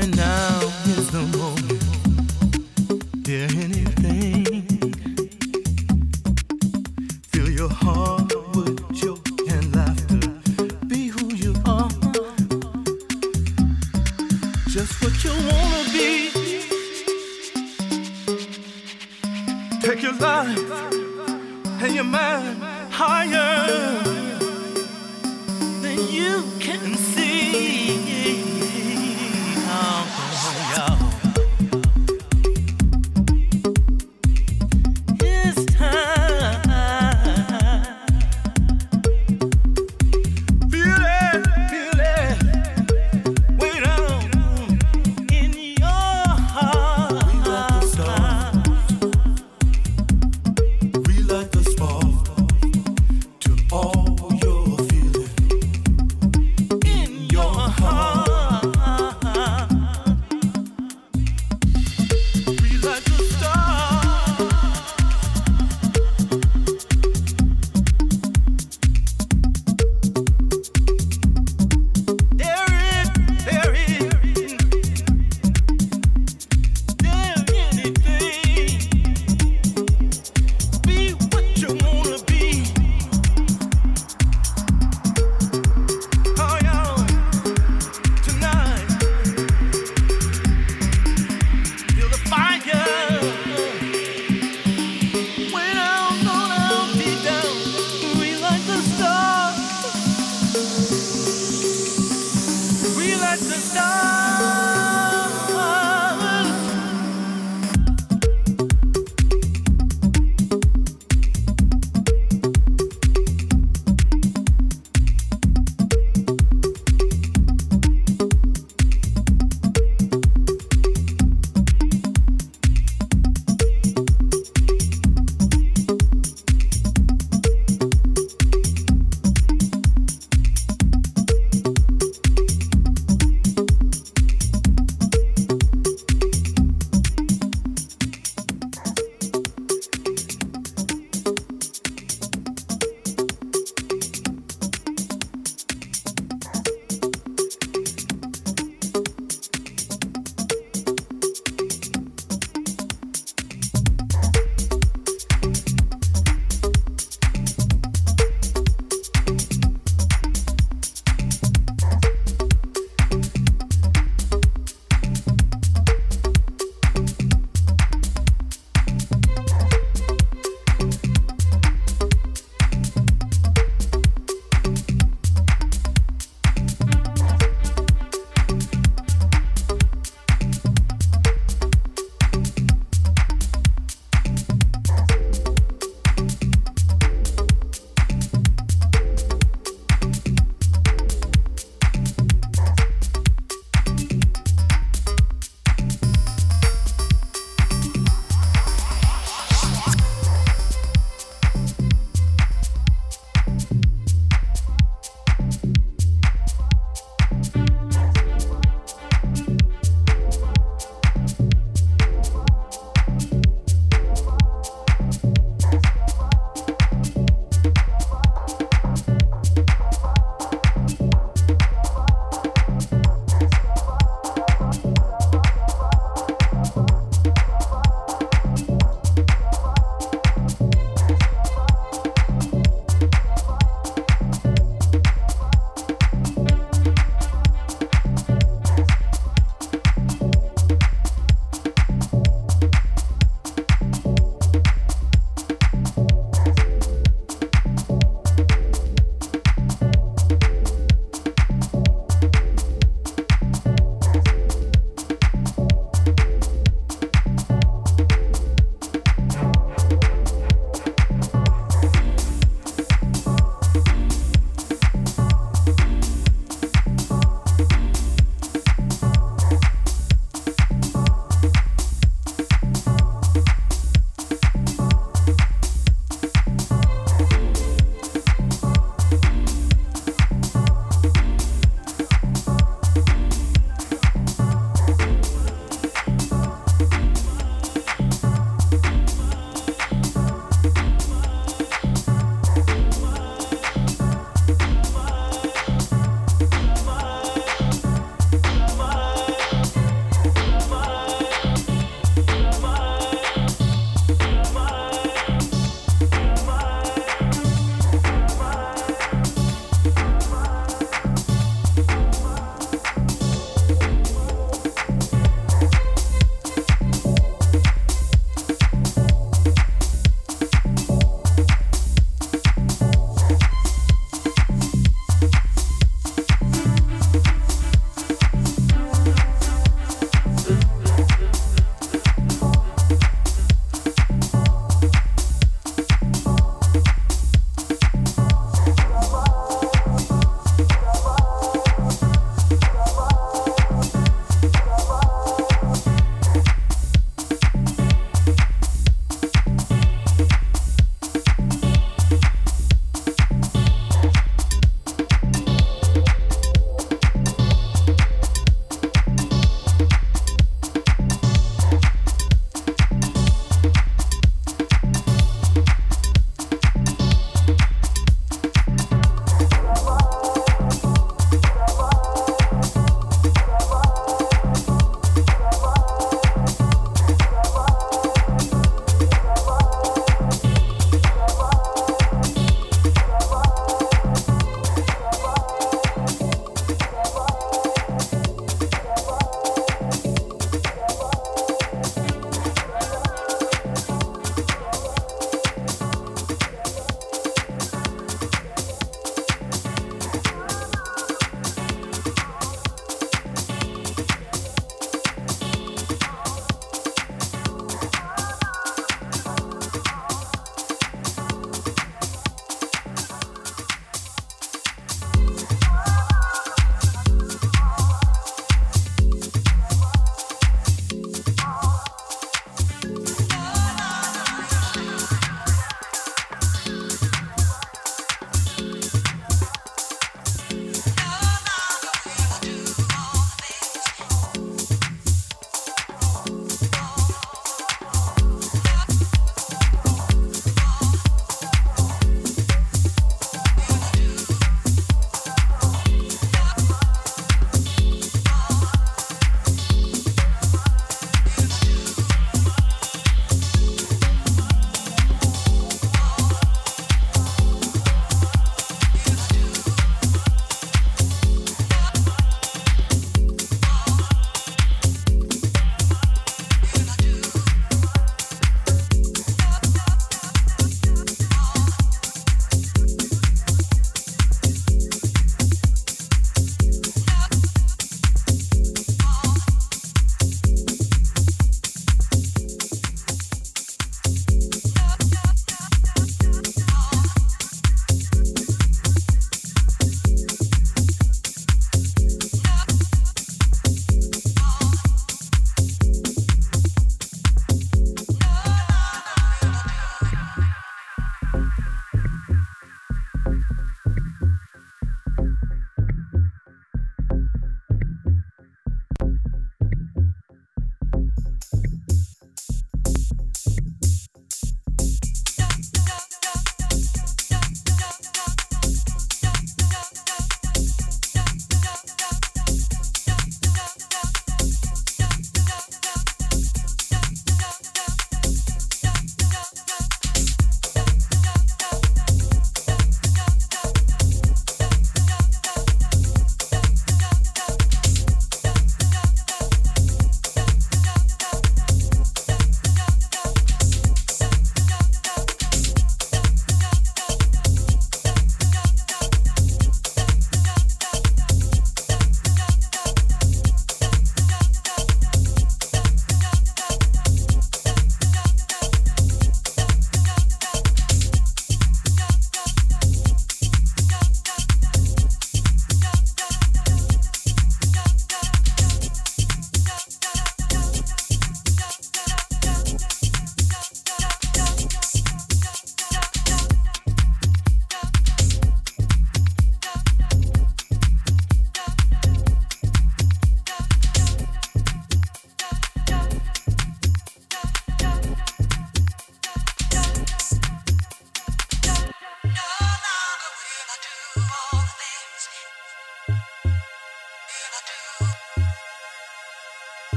find out.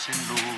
心路